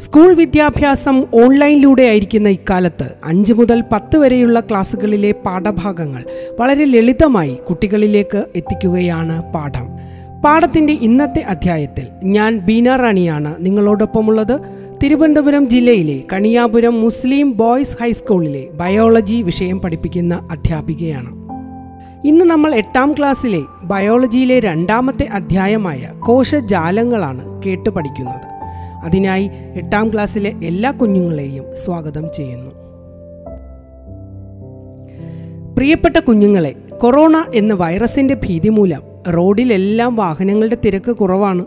School വിദ്യാഭ്യാസം ഓൺലൈനിലൂടെ ആയിരിക്കുന്ന ഇക്കാലത്ത് അഞ്ച് മുതൽ പത്ത് വരെയുള്ള ക്ലാസ്സുകളിലെ പാഠഭാഗങ്ങൾ വളരെ ലളിതമായി കുട്ടികളിലേക്ക് എത്തിക്കുകയാണ് പാഠം. പാഠത്തിന്റെ ഇന്നത്തെ അധ്യായത്തിൽ ഞാൻ ബീന റാണിയാണ് നിങ്ങളോടൊപ്പമുള്ളത്. തിരുവനന്തപുരം ജില്ലയിലെ കണിയാപുരം മുസ്ലിം ബോയ്സ് ഹൈസ്കൂളിലെ ബയോളജി വിഷയം പഠിപ്പിക്കുന്ന അധ്യാപികയാണ്. ഇന്ന് നമ്മൾ എട്ടാം ക്ലാസ്സിലെ ബയോളജിയിലെ രണ്ടാമത്തെ അധ്യായമായ കോശജാലങ്ങളാണ് കേട്ടു പഠിക്കുന്നത്. അതിനായി എട്ടാം ക്ലാസ്സിലെ എല്ലാ കുഞ്ഞുങ്ങളെയും സ്വാഗതം ചെയ്യുന്നു. പ്രിയപ്പെട്ട കുഞ്ഞുങ്ങളെ കൊറോണ എന്ന വൈറസിന്റെ ഭീതി മൂലം റോഡിലെല്ലാം വാഹനങ്ങളുടെ തിരക്ക് കുറവാണ്.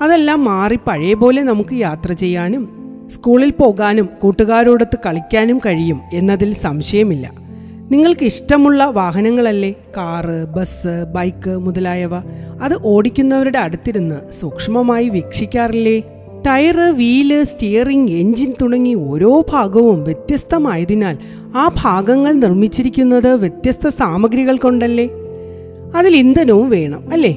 അതെല്ലാം മാറി പഴയ പോലെ നമുക്ക് യാത്ര ചെയ്യാനും സ്കൂളിൽ പോകാനും കൂട്ടുകാരോടൊത്ത് കളിക്കാനും കഴിയും എന്നതിൽ സംശയമില്ല. നിങ്ങൾക്ക് ഇഷ്ടമുള്ള വാഹനങ്ങളല്ലേ? കാറ് ബസ് ബൈക്ക് മുതലായവ. അത് ഓടിക്കുന്നവരുടെ അടുത്തിരുന്ന് സൂക്ഷ്മമായി വീക്ഷിക്കാറില്ലേ? ടയറ് വീൽ സ്റ്റിയറിംഗ് എഞ്ചിൻ തുടങ്ങി ഓരോ ഭാഗവും വ്യത്യസ്തമായതിനാൽ ആ ഭാഗങ്ങൾ നിർമ്മിച്ചിരിക്കുന്നത് വ്യത്യസ്ത സാമഗ്രികൾ കൊണ്ടല്ലേ? അതിൽ ഇന്ധനവും വേണം അല്ലേ?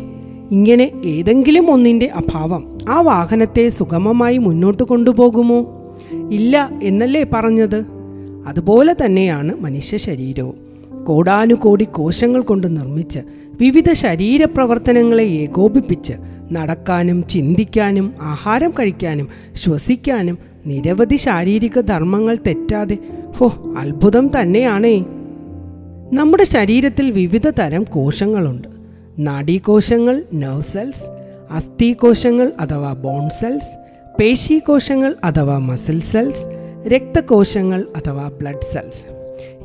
ഇങ്ങനെ ഏതെങ്കിലും ഒന്നിന്റെ അഭാവം ആ വാഹനത്തെ സുഗമമായി മുന്നോട്ട് കൊണ്ടുപോകുമോ? ഇല്ല എന്നല്ലേ പറഞ്ഞത്? അതുപോലെ തന്നെയാണ് മനുഷ്യ ശരീരവും. കോടാനുകോടി കോശങ്ങൾ കൊണ്ട് നിർമ്മിച്ച് വിവിധ ശരീരപ്രവർത്തനങ്ങളെ ഏകോപിപ്പിച്ച് നടക്കാനും ചിന്തിക്കാനും ആഹാരം കഴിക്കാനും ശ്വസിക്കാനും നിരവധി ശാരീരിക ധർമ്മങ്ങൾ തെറ്റാതെ. ഹോ അത്ഭുതം തന്നെയാണേ. നമ്മുടെ ശരീരത്തിൽ വിവിധ തരം കോശങ്ങളുണ്ട്. നാഡീകോശങ്ങൾ നെർവ് സെൽസ് അസ്ഥികോശങ്ങൾ അഥവാ ബോൺ സെൽസ് പേശീകോശങ്ങൾ അഥവാ മസിൽ സെൽസ് രക്തകോശങ്ങൾ അഥവാ ബ്ലഡ് സെൽസ്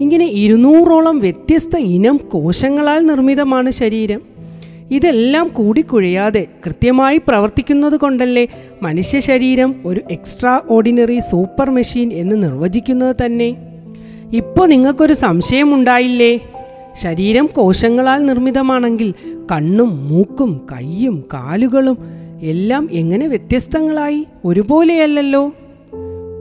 ഇങ്ങനെ ഇരുന്നൂറോളം വ്യത്യസ്ത ഇനം കോശങ്ങളാൽ നിർമ്മിതമാണ് ശരീരം. ഇതെല്ലാം കൂടിക്കുഴയാതെ കൃത്യമായി പ്രവർത്തിക്കുന്നത് കൊണ്ടല്ലേ മനുഷ്യ ശരീരം ഒരു എക്സ്ട്രാ ഓർഡിനറി സൂപ്പർ മെഷീൻ എന്ന് നിർവചിക്കുന്നത് തന്നെ? ഇപ്പോൾ നിങ്ങൾക്കൊരു സംശയമുണ്ടായില്ലേ ശരീരം കോശങ്ങളാൽ നിർമ്മിതമാണെങ്കിൽ കണ്ണും മൂക്കും കൈയും കാലുകളും എല്ലാം എങ്ങനെ വ്യത്യസ്തങ്ങളായി? ഒരുപോലെയല്ലല്ലോ.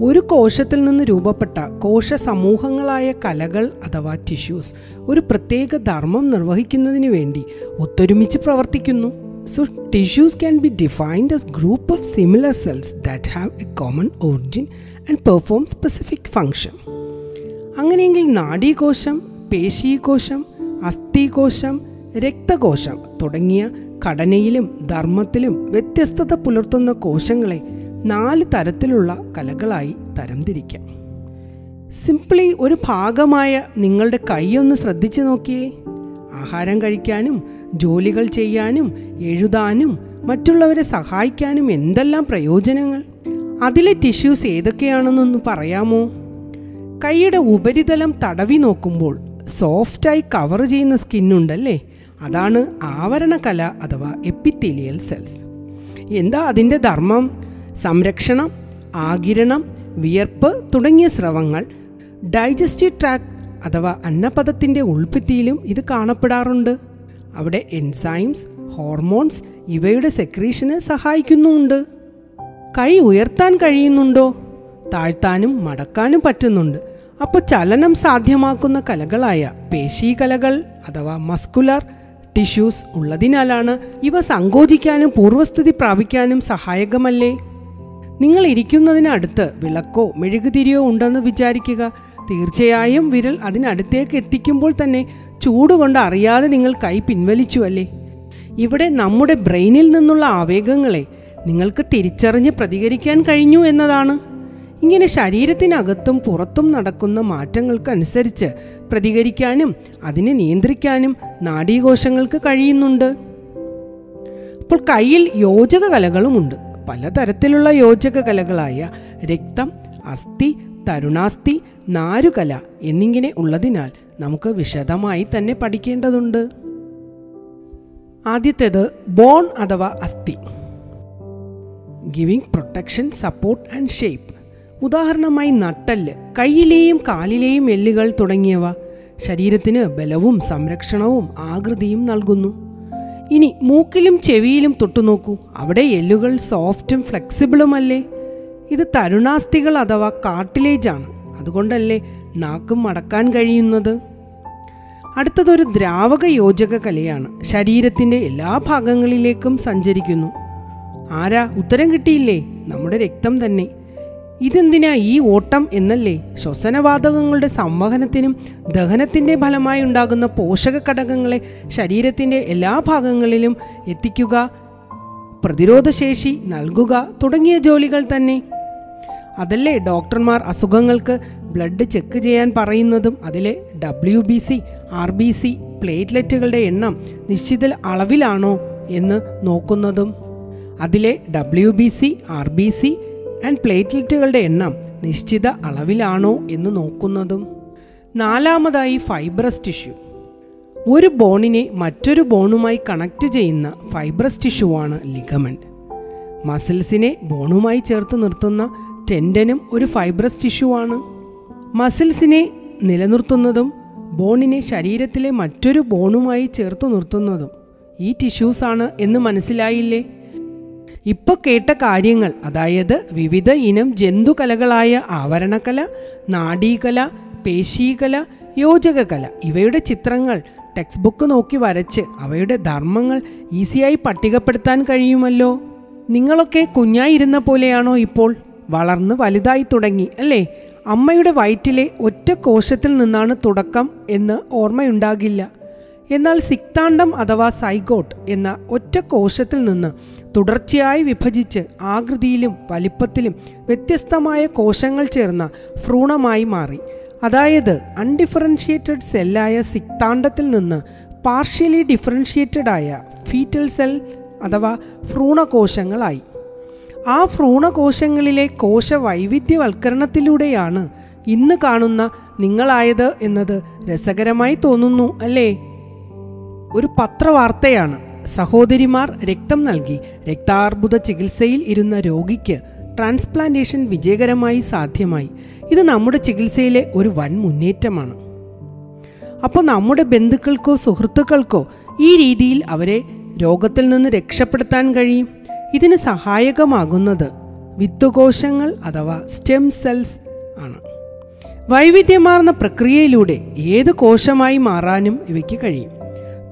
ഒരു കോശത്തിൽ നിന്ന് രൂപപ്പെട്ട കോശ സമൂഹങ്ങളായ കലകൾ അഥവാ ടിഷ്യൂസ് ഒരു പ്രത്യേക ധർമ്മം നിർവഹിക്കുന്നതിന് വേണ്ടി ഒത്തൊരുമിച്ച് പ്രവർത്തിക്കുന്നു. So tissues can be defined as group of similar cells that have a common origin and perform specific function അങ്ങനെയെങ്കിൽ നാഡീകോശം പേശീകോശം അസ്ഥികോശം രക്തകോശം തുടങ്ങിയ ഘടനയിലും ധർമ്മത്തിലും വ്യത്യസ്തത പുലർത്തുന്ന കോശങ്ങളെ നാല് തരത്തിലുള്ള കലകളായി തരംതിരിക്കാം. സിംപ്ലി ഒരു ഭാഗമായ നിങ്ങളുടെ കൈയൊന്ന് ശ്രദ്ധിച്ചു നോക്കിയേ. ആഹാരം കഴിക്കാനും ജോലികൾ ചെയ്യാനും എഴുതാനും മറ്റുള്ളവരെ സഹായിക്കാനും എന്തെല്ലാം പ്രയോജനങ്ങൾ? അതിലെ ടിഷ്യൂസ് ഏതൊക്കെയാണെന്നൊന്ന് പറയാമോ? കൈയുടെ ഉപരിതലം തടവി നോക്കുമ്പോൾ സോഫ്റ്റായി കവർ ചെയ്യുന്ന സ്കിന്നുണ്ടല്ലേ അതാണ് ആവരണകല അഥവാ എപ്പിത്തീലിയൽ സെൽസ് എന്താ അതിന്റെ ധർമ്മം? സംരക്ഷണം ആകിരണം വിയർപ്പ് തുടങ്ങിയ സ്രവങ്ങൾ ഡൈജസ്റ്റീവ് ട്രാക്ക് അഥവാ അന്നപഥത്തിന്റെ ഉൾഭിത്തിയിലും ഇത് കാണപ്പെടാറുണ്ട്. അവിടെ എൻസൈംസ് ഹോർമോൺസ് ഇവയുടെ സെക്രീഷന് സഹായിക്കുന്നുമുണ്ട്. കൈ ഉയർത്താൻ കഴിയുന്നുണ്ടോ? താഴ്ത്താനും മടക്കാനും പറ്റുന്നുണ്ട്. അപ്പോൾ ചലനം സാധ്യമാക്കുന്ന കലകളായ പേശീകലകൾ അഥവാ മസ്കുലർ ടിഷ്യൂസ് ഉള്ളതിനാലാണ് ഇവ സങ്കോചിക്കാനും പൂർവസ്ഥിതി പ്രാപിക്കാനും സഹായകമല്ലേ? നിങ്ങൾ ഇരിക്കുന്നതിനടുത്ത് വിളക്കോ മെഴുകുതിരിയോ ഉണ്ടെന്ന് വിചാരിക്കുക. തീർച്ചയായും വിരൽ അതിനടുത്തേക്ക് എത്തിക്കുമ്പോൾ തന്നെ ചൂടുകൊണ്ട് അറിയാതെ നിങ്ങൾ കൈ പിൻവലിച്ചു അല്ലേ? ഇവിടെ നമ്മുടെ ബ്രെയിനിൽ നിന്നുള്ള ആവേഗങ്ങളെ നിങ്ങൾക്ക് തിരിച്ചറിഞ്ഞ് പ്രതികരിക്കാൻ കഴിഞ്ഞു എന്നതാണ്. ഇങ്ങനെ ശരീരത്തിനകത്തും പുറത്തും നടക്കുന്ന മാറ്റങ്ങൾക്കനുസരിച്ച് പ്രതികരിക്കാനും അതിനെ നിയന്ത്രിക്കാനും നാഡീകോശങ്ങൾക്ക് കഴിയുന്നുണ്ട്. അപ്പോൾ കയ്യിൽ യോജക കലകളുമുണ്ട് പലതരത്തിലുള്ള യോജക കലകളായ രക്തം അസ്ഥി തരുണാസ്ഥി നാരുകല എന്നിങ്ങനെ ഉള്ളതിനാൽ നമുക്ക് വിശദമായി തന്നെ പഠിക്കേണ്ടതുണ്ട്. ആദ്യത്തേത് ബോൺ അഥവാ അസ്ഥി. Giving protection support and shape. ഉദാഹരണമായി നട്ടൽ കയ്യിലെയും കാലിലെയും എല്ലുകൾ തുടങ്ങിയവ ശരീരത്തിന് ബലവും സംരക്ഷണവും ആകൃതിയും നൽകുന്നു. ഇനി മൂക്കിലും ചെവിയിലും തൊട്ടുനോക്കൂ. അവിടെ എല്ലുകൾ സോഫ്റ്റും ഫ്ലെക്സിബിളുമല്ലേ? ഇത് തരുണാസ്ഥികൾ അഥവാ കാർട്ടിലേജ് ആണ് അതുകൊണ്ടല്ലേ നാക്കും മടക്കാൻ കഴിയുന്നത്? അടുത്തതൊരു ദ്രാവക യോജക കലയാണ് ശരീരത്തിന്റെ എല്ലാ ഭാഗങ്ങളിലേക്കും സഞ്ചരിക്കുന്നു. ആരാ ഉത്തരം കിട്ടിയില്ലേ? നമ്മുടെ രക്തം തന്നെ. ഇതെന്തിനാ ഈ ഓട്ടം എന്നല്ലേ ശ്വസനവാതകങ്ങളുടെ സംവഹനത്തിനും ദഹനത്തിന്റെ ഫലമായി ഉണ്ടാകുന്ന പോഷക ഘടകങ്ങളെ ശരീരത്തിന്റെ എല്ലാ ഭാഗങ്ങളിലും എത്തിക്കുക പ്രതിരോധശേഷി നൽകുക തുടങ്ങിയ ജോലികൾ തന്നെ. അതല്ലേ ഡോക്ടർമാർ അസുഖങ്ങൾക്ക് ബ്ലഡ് ചെക്ക് ചെയ്യാൻ പറയുന്നതും അതിലെ W B C R B C പ്ലേറ്റ്ലെറ്റുകളുടെ എണ്ണം നിശ്ചിത അളവിലാണോ എന്ന് നോക്കുന്നതും. അതിലെ W B C R B C and പ്ലേറ്റ്ലെറ്റുകളുടെ എണ്ണം നിശ്ചിത അളവിലാണോ എന്ന് നോക്കുന്നതും. നാലാമതായി ഫൈബ്രസ് ടിഷ്യൂ ഒരു ബോണിനെ മറ്റൊരു ബോണുമായി കണക്ട് ചെയ്യുന്ന ഫൈബ്രസ് ടിഷ്യൂവാണ് ലിഗമെന്റ് മസിൽസിനെ ബോണുമായി ചേർത്ത് നിർത്തുന്ന ടെൻഡനും ഒരു ഫൈബ്രസ് ടിഷ്യൂ ആണ്. മസിൽസിനെ നിലനിർത്തുന്നതും ബോണിനെ ശരീരത്തിലെ മറ്റൊരു ബോണുമായി ചേർത്ത് നിർത്തുന്നതും ഈ ടിഷ്യൂസാണ് എന്ന് മനസ്സിലായില്ലേ? ഇപ്പൊ കേട്ട കാര്യങ്ങൾ അതായത് വിവിധ ഇനം ജന്തുകലകളായ ആവരണകല നാഡീകല പേശീകല യോജകകല ഇവയുടെ ചിത്രങ്ങൾ ടെക്സ്റ്റ് ബുക്ക് നോക്കി വരച്ച് അവയുടെ ധർമ്മങ്ങൾ ഈസിയായി പട്ടികപ്പെടുത്താൻ കഴിയുമല്ലോ? നിങ്ങളൊക്കെ കുഞ്ഞായിരുന്ന പോലെയാണോ ഇപ്പോൾ? വളർന്ന് വലുതായി തുടങ്ങി അല്ലേ? അമ്മയുടെ വയറ്റിലെ ഒറ്റ കോശത്തിൽ നിന്നാണ് തുടക്കം എന്ന് ഓർമ്മയുണ്ടാകില്ല. എന്നാൽ സിക്താണ്ഡം അഥവാ സൈഗോട്ട് എന്ന ഒറ്റ കോശത്തിൽ നിന്ന് തുടർച്ചയായി വിഭജിച്ച് ആകൃതിയിലും വലിപ്പത്തിലും വ്യത്യസ്തമായ കോശങ്ങൾ ചേർന്ന ഭ്രൂണമായി മാറി. അതായത് അൺഡിഫറൻഷിയേറ്റഡ് സെല്ലായ സിക്താണ്ടത്തിൽ നിന്ന് പാർഷ്യലി ഡിഫറൻഷിയേറ്റഡ് ആയ ഫീറ്റൽ സെൽ അഥവാ ഭ്രൂണകോശങ്ങളായി. ആ ഭ്രൂണകോശങ്ങളിലെ കോശ വൈവിധ്യവൽക്കരണത്തിലൂടെയാണ് ഇന്ന് കാണുന്ന നിങ്ങളായത് എന്നത് രസകരമായി തോന്നുന്നു അല്ലേ? ഒരു പത്രവാർത്തയാണ്. സഹോദരിമാർ രക്തം നൽകി രക്താർബുദ ചികിത്സയിൽ ഇരുന്ന രോഗിക്ക് ട്രാൻസ്പ്ലാന്റേഷൻ വിജയകരമായി സാധ്യമായി. ഇത് നമ്മുടെ ചികിത്സയിലെ ഒരു വൻ മുന്നേറ്റമാണ്. അപ്പോൾ നമ്മുടെ ബന്ധുക്കൾക്കോ സുഹൃത്തുക്കൾക്കോ ഈ രീതിയിൽ അവരെ രോഗത്തിൽ നിന്ന് രക്ഷപ്പെടുത്താൻ കഴിയും. ഇതിന് സഹായകമാകുന്നത് വിത്തുകോശങ്ങൾ അഥവാ സ്റ്റെം സെൽസ് ആണ്. വൈവിധ്യമാർന്ന പ്രക്രിയയിലൂടെ ഏത് കോശമായി മാറാനും ഇവയ്ക്ക് കഴിയും.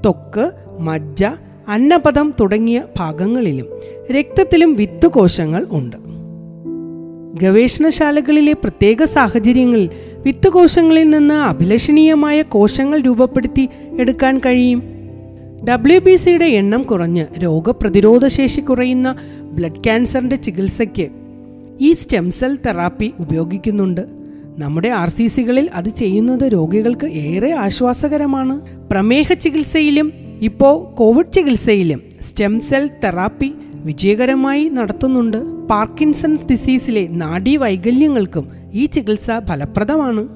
തൊക്ക് മജ്ജ അന്നപദം തുടങ്ങിയ ഭാഗങ്ങളിലും രക്തത്തിലും വിത്തുകോശങ്ങൾ ഉണ്ട്. ഗവേഷണശാലകളിലെ പ്രത്യേക സാഹചര്യങ്ങളിൽ വിത്തുകോശങ്ങളിൽ നിന്ന് അഭിലഷണീയമായ കോശങ്ങൾ രൂപപ്പെടുത്തി എടുക്കാൻ കഴിയും. ഡബ്ല്യു ബി സിയുടെ എണ്ണം കുറഞ്ഞ് രോഗപ്രതിരോധ ശേഷി കുറയുന്ന ബ്ലഡ് ക്യാൻസറിന്റെ ചികിത്സയ്ക്ക് ഈ സ്റ്റെം സെൽ തെറാപ്പി ഉപയോഗിക്കുന്നുണ്ട്. നമ്മുടെ ആർ സി സികളിൽ അത് ചെയ്യുന്നത് രോഗികൾക്ക് ഏറെ ആശ്വാസകരമാണ്. പ്രമേഹ ചികിത്സയിലും ഇപ്പോൾ കോവിഡ് ചികിത്സയിലും സ്റ്റെം സെൽ തെറാപ്പി വിജയകരമായി നടത്തുന്നുണ്ട്. പാർക്കിൻസൺസ് ഡിസീസിലെ നാഡീവൈകല്യങ്ങൾക്കും ഈ ചികിത്സ ഫലപ്രദമാണ്.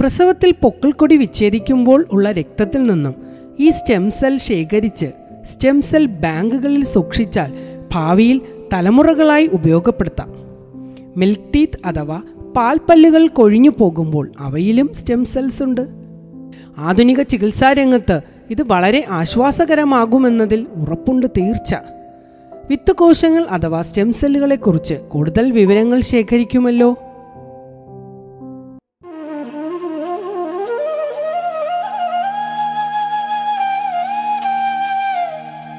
പ്രസവത്തിൽ പൊക്കിൾക്കൊടി വിച്ഛേദിക്കുമ്പോൾ ഉള്ള രക്തത്തിൽ നിന്നും ഈ സ്റ്റെം സെൽ ശേഖരിച്ച് സ്റ്റെം സെൽ ബാങ്കുകളിൽ സൂക്ഷിച്ചാൽ ഭാവിയിൽ തലമുറകളായി ഉപയോഗപ്പെടുത്താം. മിൽക്ക് ടീത്ത് അഥവാ പാൽപ്പല്ലുകൾ കൊഴിഞ്ഞു പോകുമ്പോൾ അവയിലും സ്റ്റെം സെൽസ് ഉണ്ട്. ആധുനിക ചികിത്സാരംഗത്ത് ഇത് വളരെ ആശ്വാസകരമാകുമെന്നതിൽ ഉറപ്പുണ്ട് തീർച്ച. വിത്ത് കോശങ്ങൾ അഥവാ സ്റ്റെം സെല്ലുകളെക്കുറിച്ച് കൂടുതൽ വിവരങ്ങൾ ശേഖരിക്കുമല്ലോ?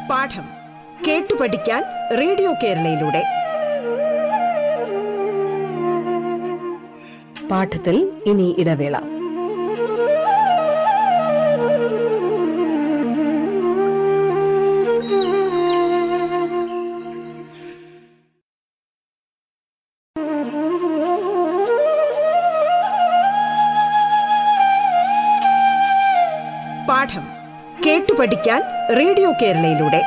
പാഠം കേട്ടു പഠിക്കാൻ റേഡിയോ കേരളയിലൂടെ. പാഠത്തിൽ ഇനി ഇടവേള. പാഠം കേട്ടു പഠിക്കാൻ റേഡിയോ കേരളയിലൂടെ.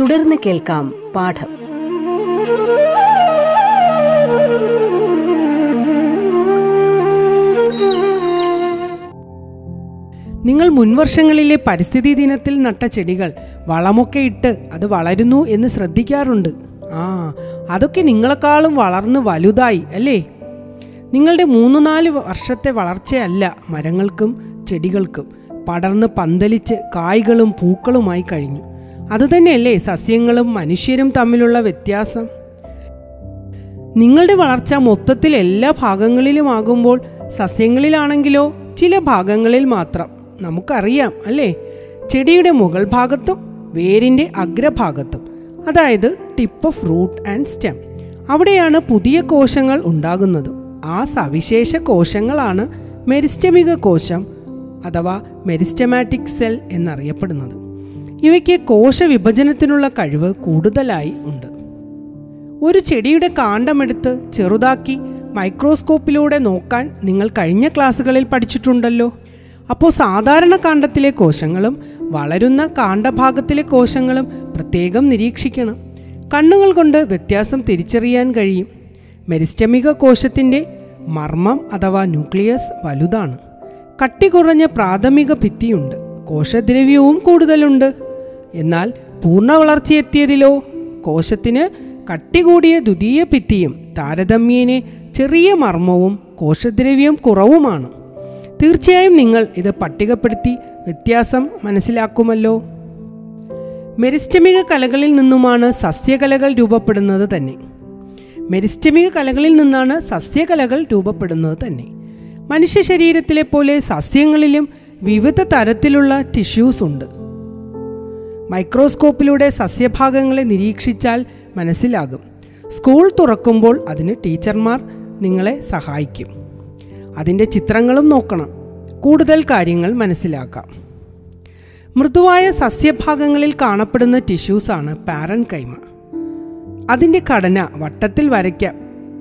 തുടർന്ന് കേൾക്കാം പാഠം. നിങ്ങൾ മുൻവർഷങ്ങളിലെ പരിസ്ഥിതി ദിനത്തിൽ നട്ട ചെടികൾ വളമൊക്കെ ഇട്ട് അത് വളരുന്നു എന്ന് ശ്രദ്ധിക്കാറുണ്ട്. ആ അതൊക്കെ നിങ്ങളെക്കാളും വളർന്ന് വലുതായി അല്ലേ? നിങ്ങളുടെ മൂന്ന് നാല് വർഷത്തെ വളർച്ചയല്ല മരങ്ങൾക്കും ചെടികൾക്കും. പടർന്ന് പന്തലിച്ച് കായ്കളും പൂക്കളുമായി കഴിഞ്ഞു. അതുതന്നെയല്ലേ സസ്യങ്ങളും മനുഷ്യരും തമ്മിലുള്ള വ്യത്യാസം? നിങ്ങളുടെ വളർച്ച മൊത്തത്തിൽ എല്ലാ ഭാഗങ്ങളിലുമാകുമ്പോൾ സസ്യങ്ങളിലാണെങ്കിലോ ചില ഭാഗങ്ങളിൽ മാത്രം. നമുക്കറിയാം അല്ലേ? ചെടിയുടെ മുകൾ ഭാഗത്തും വേരിന്റെ അഗ്രഭാഗത്തും അതായത് tip of root and stem. അവിടെയാണ് പുതിയ കോശങ്ങൾ ഉണ്ടാകുന്നത്. ആ സവിശേഷ കോശങ്ങളാണ് മെരിസ്റ്റമിക കോശം അഥവാ മെരിസ്റ്റമാറ്റിക് സെൽ എന്നറിയപ്പെടുന്നത്. ഇവയ്ക്ക് കോശവിഭജനത്തിനുള്ള കഴിവ് കൂടുതലായി ഉണ്ട്. ഒരു ചെടിയുടെ കാണ്ടമെടുത്ത് ചെറുതാക്കി മൈക്രോസ്കോപ്പിലൂടെ നോക്കാൻ നിങ്ങൾ കഴിഞ്ഞ ക്ലാസ്സുകളിൽ പഠിച്ചിട്ടുണ്ടല്ലോ. അപ്പോൾ സാധാരണ കാണ്ടത്തിലെ കോശങ്ങളും വളരുന്ന കാണ്ഡഭാഗത്തിലെ കോശങ്ങളും പ്രത്യേകം നിരീക്ഷിക്കണം. കണ്ണുകൾ കൊണ്ട് വ്യത്യാസം തിരിച്ചറിയാൻ കഴിയും. മെരിസ്റ്റമിക കോശത്തിന്റെ മർമ്മം അഥവാ ന്യൂക്ലിയസ് വലുതാണ്. കട്ടി കുറഞ്ഞ പ്രാഥമിക ഭിത്തിയുണ്ട്. കോശദ്രവ്യവും കൂടുതലുണ്ട്. എന്നാൽ പൂർണ വളർച്ചയെത്തിയതിലോ കോശത്തിന് കട്ടി കൂടിയ ദ്വിതീയ ഭിത്തിയും താരതമ്യേനെ ചെറിയ മർമ്മവും കോശദ്രവ്യം കുറവുമാണ്. തീർച്ചയായും നിങ്ങൾ ഇത് പട്ടികപ്പെടുത്തി വ്യത്യാസം മനസ്സിലാക്കുമല്ലോ. മെരിസ്റ്റമിക കലകളിൽ നിന്നുമാണ് സസ്യകലകൾ രൂപപ്പെടുന്നത് തന്നെ. മെരിസ്റ്റമിക കലകളിൽ നിന്നാണ് സസ്യകലകൾ രൂപപ്പെടുന്നത് തന്നെ. മനുഷ്യ ശരീരത്തിലെ പോലെ സസ്യങ്ങളിലും വിവിധ തരത്തിലുള്ള ടിഷ്യൂസ് ഉണ്ട്. മൈക്രോസ്കോപ്പിലൂടെ സസ്യഭാഗങ്ങളെ നിരീക്ഷിച്ചാൽ മനസ്സിലാകും. സ്കൂൾ തുറക്കുമ്പോൾ അതിന് ടീച്ചർമാർ നിങ്ങളെ സഹായിക്കും. അതിന്റെ ചിത്രങ്ങളും നോക്കണം. കൂടുതൽ കാര്യങ്ങൾ മനസ്സിലാക്കാം. മൃദുവായ സസ്യഭാഗങ്ങളിൽ കാണപ്പെടുന്ന ടിഷ്യൂസാണ് പാരൻ കൈമ അതിന്റെ ഘടന വട്ടത്തിൽ വരയ്ക്കാം.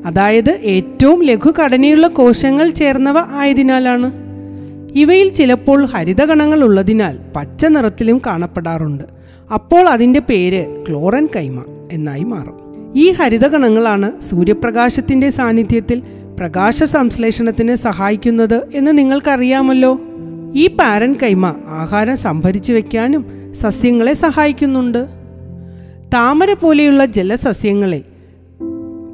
അതായത് ഏറ്റവും ലഘുഘടനയുള്ള കോശങ്ങൾ ചേർന്നവ ആയതിനാലാണ്. ഇവയിൽ ചിലപ്പോൾ ഹരിതകണങ്ങൾ ഉള്ളതിനാൽ പച്ച നിറത്തിലും കാണപ്പെടാറുണ്ട്. അപ്പോൾ അതിന്റെ പേര് ക്ലോറൻ കൈമ എന്നായി മാറും. ഈ ഹരിതകണങ്ങളാണ് സൂര്യപ്രകാശത്തിന്റെ സാന്നിധ്യത്തിൽ പ്രകാശ സംശ്ലേഷണത്തിന് സഹായിക്കുന്നത് എന്ന് നിങ്ങൾക്കറിയാമല്ലോ. ഈ പാരൻ കൈമ ആഹാരം സംഭരിച്ചു വയ്ക്കാനും സസ്യങ്ങളെ സഹായിക്കുന്നുണ്ട്. താമര പോലെയുള്ള ജലസസ്യങ്ങളെ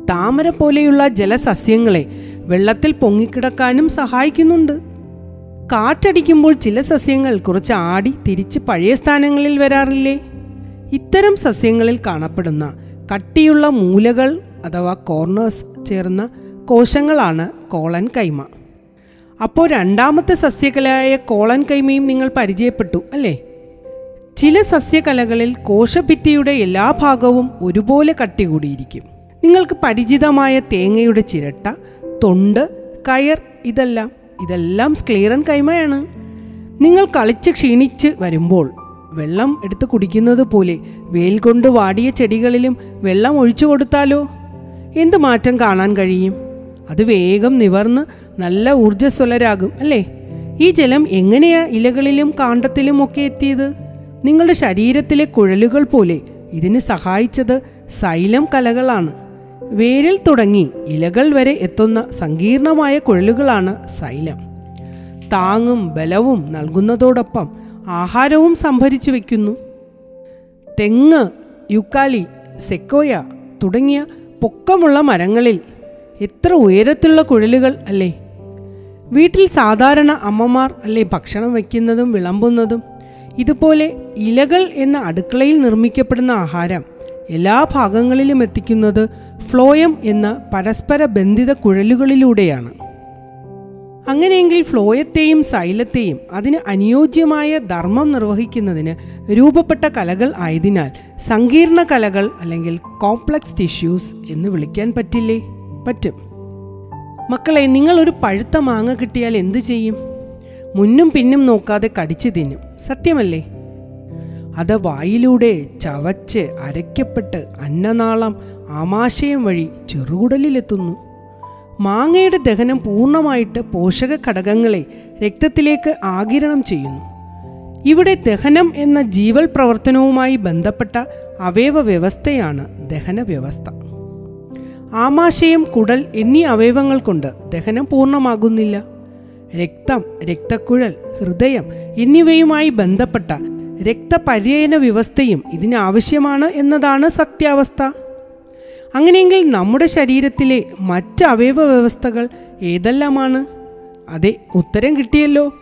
താമര പോലെയുള്ള ജലസസ്യങ്ങളെ വെള്ളത്തിൽ പൊങ്ങിക്കിടക്കാനും സഹായിക്കുന്നുണ്ട്. കാറ്റടിക്കുമ്പോൾ ചില സസ്യങ്ങൾ കുറച്ച് ആടി തിരിച്ച് പഴയ സ്ഥാനങ്ങളിൽ വരാറില്ലേ? ഇത്തരം സസ്യങ്ങളിൽ കാണപ്പെടുന്ന കട്ടിയുള്ള മൂലകൾ അഥവാ കോർണേഴ്സ് ചേർന്ന കോശങ്ങളാണ് കോളൻ കൈമ. അപ്പോൾ രണ്ടാമത്തെ സസ്യകലയായ കോളൻ കൈമയും നിങ്ങൾ പരിചയപ്പെട്ടു അല്ലേ? ചില സസ്യകലകളിൽ കോശഭിത്തിയുടെ എല്ലാ ഭാഗവും ഒരുപോലെ കട്ടി കൂടിയിരിക്കും നിങ്ങൾക്ക് പരിചിതമായ തേങ്ങയുടെ ചിരട്ട തൊണ്ട് കയർ ഇതെല്ലാം ഇതെല്ലാം സ്ക്ലീറൻ കൈമയാണ്. നിങ്ങൾ കളിച്ച് ക്ഷീണിച്ച് വരുമ്പോൾ വെള്ളം എടുത്ത് കുടിക്കുന്നത് പോലെ വെയിൽ കൊണ്ട് വാടിയ ചെടികളിലും വെള്ളം ഒഴിച്ചു കൊടുത്താലോ? എന്ത് മാറ്റം കാണാൻ കഴിയും? അത് വേഗം നിവർന്ന് നല്ല ഊർജസ്വലരാകും അല്ലേ? ഈ ജലം എങ്ങനെയാ ഇലകളിലും കാണ്ടത്തിലും ഒക്കെ എത്തിയത്? നിങ്ങളുടെ ശരീരത്തിലെ കുഴലുകൾ പോലെ ഇതിന് സഹായിച്ചത് സൈലം കലകളാണ്. വേരിൽ തുടങ്ങി ഇലകൾ വരെ എത്തുന്ന സങ്കീർണമായ കുഴലുകളാണ് സൈലം. താങ്ങും ബലവും നൽകുന്നതോടൊപ്പം ആഹാരവും സംഭരിച്ചു വയ്ക്കുന്നു തെങ്ങ് യുക്കാലി സെക്കോയ തുടങ്ങിയ പൊക്കമുള്ള മരങ്ങളിൽ എത്ര ഉയരത്തിലുള്ള കുഴലുകൾ അല്ലേ? വീട്ടിൽ സാധാരണ അമ്മമാർ അല്ലേ ഭക്ഷണം വയ്ക്കുന്നതും വിളമ്പുന്നതും? ഇതുപോലെ ഇലകൾ എന്ന അടുക്കളയിൽ നിർമ്മിക്കപ്പെടുന്ന ആഹാരം എല്ലാ ഭാഗങ്ങളിലും എത്തിക്കുന്നത് ഫ്ലോയം എന്ന പരസ്പര ബന്ധിത കുഴലുകളിലൂടെയാണ്. അങ്ങനെയെങ്കിൽ ഫ്ലോയത്തെയും സൈലത്തെയും അതിന് അനുയോജ്യമായ ധർമ്മം നിർവഹിക്കുന്നതിന് രൂപപ്പെട്ട കലകൾ ആയതിനാൽ സങ്കീർണ കലകൾ അല്ലെങ്കിൽ കോംപ്ലക്സ് ടിഷ്യൂസ് എന്ന് വിളിക്കാൻ പറ്റില്ലേ? പറ്റും. മക്കളെ നിങ്ങൾ ഒരു പഴുത്ത മാങ്ങ കിട്ടിയാൽ എന്തു ചെയ്യും? മുന്നും പിന്നും നോക്കാതെ കടിച്ചു തിന്നും. സത്യമല്ലേ? അത് വായിലൂടെ ചവച്ച് അരയ്ക്കപ്പെട്ട് അന്നനാളം ആമാശയം വഴി ചെറുകുടലിലെത്തുന്നു. മാങ്ങയുടെ ദഹനം പൂർണമായിട്ട് പോഷക ഘടകങ്ങളെ രക്തത്തിലേക്ക് ആകിരണം ചെയ്യുന്നു. ഇവിടെ ദഹനം എന്ന ജീവൽ പ്രവർത്തനവുമായി ബന്ധപ്പെട്ട അവയവ വ്യവസ്ഥയാണ് ദഹന വ്യവസ്ഥ. ആമാശയം കുടൽ എന്നീ അവയവങ്ങൾ കൊണ്ട് ദഹനം പൂർണമാകുന്നില്ല. രക്തം രക്തക്കുഴൽ ഹൃദയം എന്നിവയുമായി ബന്ധപ്പെട്ട രക്തപര്യന വ്യവസ്ഥയും ഇതിനാവശ്യമാണ് എന്നതാണ് സത്യാവസ്ഥ. അങ്ങനെയെങ്കിൽ നമ്മുടെ ശരീരത്തിലെ മറ്റ് അവയവ വ്യവസ്ഥകൾ ഏതെല്ലാമാണ്? അതെ ഉത്തരം കിട്ടിയല്ലോ.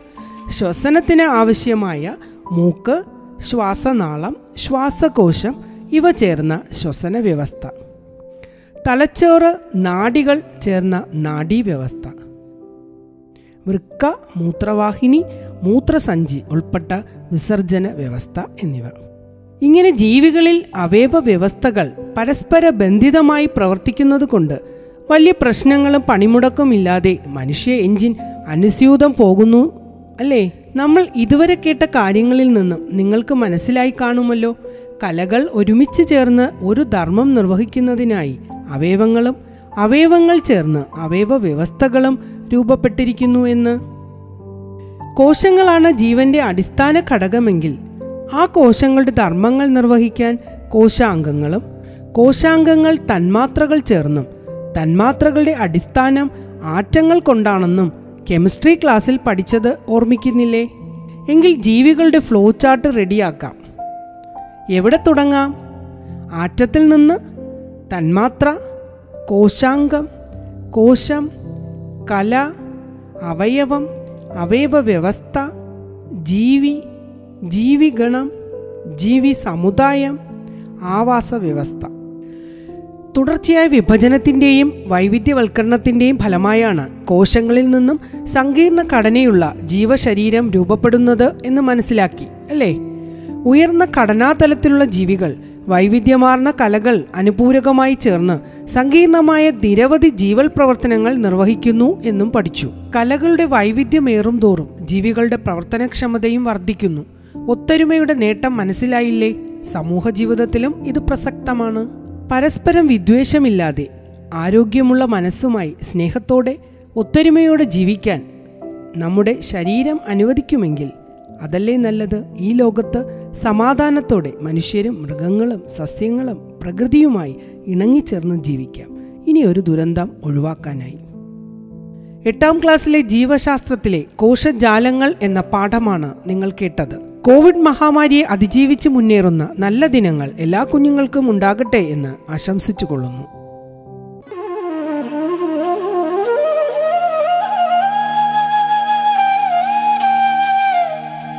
ശ്വസനത്തിന് ആവശ്യമായ മൂക്ക് ശ്വാസനാളം ശ്വാസകോശം ഇവ ചേർന്ന ശ്വസന വ്യവസ്ഥ. തലച്ചോറ് നാഡികൾ ചേർന്ന നാഡീവ്യവസ്ഥ വൃക്ക മൂത്രവാഹിനി മൂത്രസഞ്ചി ഉൾപ്പെട്ട വിസർജന വ്യവസ്ഥ എന്നിവ. ഇങ്ങനെ ജീവികളിൽ അവയവ വ്യവസ്ഥകൾ പരസ്പര ബന്ധിതമായി പ്രവർത്തിക്കുന്നത് കൊണ്ട് വലിയ പ്രശ്നങ്ങളും പണിമുടക്കും ഇല്ലാതെ മനുഷ്യ എഞ്ചിൻ അനുസ്യൂതം പോകുന്നു അല്ലേ? നമ്മൾ ഇതുവരെ കേട്ട കാര്യങ്ങളിൽ നിന്നും നിങ്ങൾക്ക് മനസ്സിലായി കാണുമല്ലോ. കലകൾ ഒരുമിച്ച് ചേർന്ന് ഒരു ധർമ്മം നിർവഹിക്കുന്നതിനായി അവയവങ്ങളും അവയവങ്ങൾ ചേർന്ന് അവയവ വ്യവസ്ഥകളും രൂപപ്പെട്ടിരിക്കുന്നു എന്ന്. കോശങ്ങളാണ് ജീവന്റെ അടിസ്ഥാന ഘടകമെങ്കിൽ ആ കോശങ്ങളുടെ ധർമ്മങ്ങൾ നിർവഹിക്കാൻ കോശാംഗങ്ങളും കോശാംഗങ്ങൾ തന്മാത്രകൾ ചേർന്നും തന്മാത്രകളുടെ അടിസ്ഥാനം ആറ്റങ്ങൾ കൊണ്ടാണെന്നും കെമിസ്ട്രി ക്ലാസ്സിൽ പഠിച്ചത് ഓർമ്മിക്കുന്നില്ലേ? എങ്കിൽ ജീവികളുടെ ഫ്ലോ ചാർട്ട് റെഡിയാക്കാം. എവിടെ തുടങ്ങാം? ആറ്റത്തിൽ നിന്ന് തന്മാത്ര കോശാംഗം കോശം കല അവയവം അവയവ വ്യവസ്ഥ ജീവി ജീവിഗണം ജീവി സമുദായം ആവാസ വ്യവസ്ഥ. തുടർച്ചയായ വിഭജനത്തിന്റെയും വൈവിധ്യവൽക്കരണത്തിന്റെയും ഫലമായാണ് കോശങ്ങളിൽ നിന്നും സങ്കീർണ ഘടനയുള്ള ജീവശരീരം രൂപപ്പെടുന്നത് എന്ന് മനസ്സിലാക്കി അല്ലേ? ഉയർന്ന ഘടനാതലത്തിലുള്ള ജീവികൾ വൈവിധ്യമാർന്ന കലകൾ അനുപൂരകമായി ചേർന്ന് സങ്കീർണമായ നിരവധി ജീവൽ പ്രവർത്തനങ്ങൾ നിർവഹിക്കുന്നു എന്നും പഠിച്ചു. കലകളുടെ വൈവിധ്യമേറും തോറും ജീവികളുടെ പ്രവർത്തനക്ഷമതയും വർദ്ധിക്കുന്നു. ഒത്തൊരുമയുടെ നേട്ടം മനസ്സിലായില്ലേ? സമൂഹ ജീവിതത്തിലും ഇത് പ്രസക്തമാണ്. പരസ്പരം വിദ്വേഷമില്ലാതെ ആരോഗ്യമുള്ള മനസ്സുമായി സ്നേഹത്തോടെ ഒത്തൊരുമയോടെ ജീവിക്കാൻ നമ്മുടെ ശരീരം അനുവദിക്കുമെങ്കിൽ അതല്ലേ നല്ലത്? ഈ ലോകത്ത് സമാധാനത്തോടെ മനുഷ്യരും മൃഗങ്ങളും സസ്യങ്ങളും പ്രകൃതിയുമായി ഇണങ്ങിച്ചേർന്ന് ജീവിക്കാം. ഇനി ഒരു ദുരന്തം ഒഴിവാക്കാനായി. എട്ടാം ക്ലാസ്സിലെ ജീവശാസ്ത്രത്തിലെ കോശജാലങ്ങൾ എന്ന പാഠമാണ് നിങ്ങൾ കേട്ടത്. കോവിഡ് മഹാമാരിയെ അതിജീവിച്ച് മുന്നേറുന്ന നല്ല ദിനങ്ങൾ എല്ലാ കുഞ്ഞുങ്ങൾക്കും ഉണ്ടാകട്ടെ എന്ന് ആശംസിച്ചുകൊള്ളുന്നു.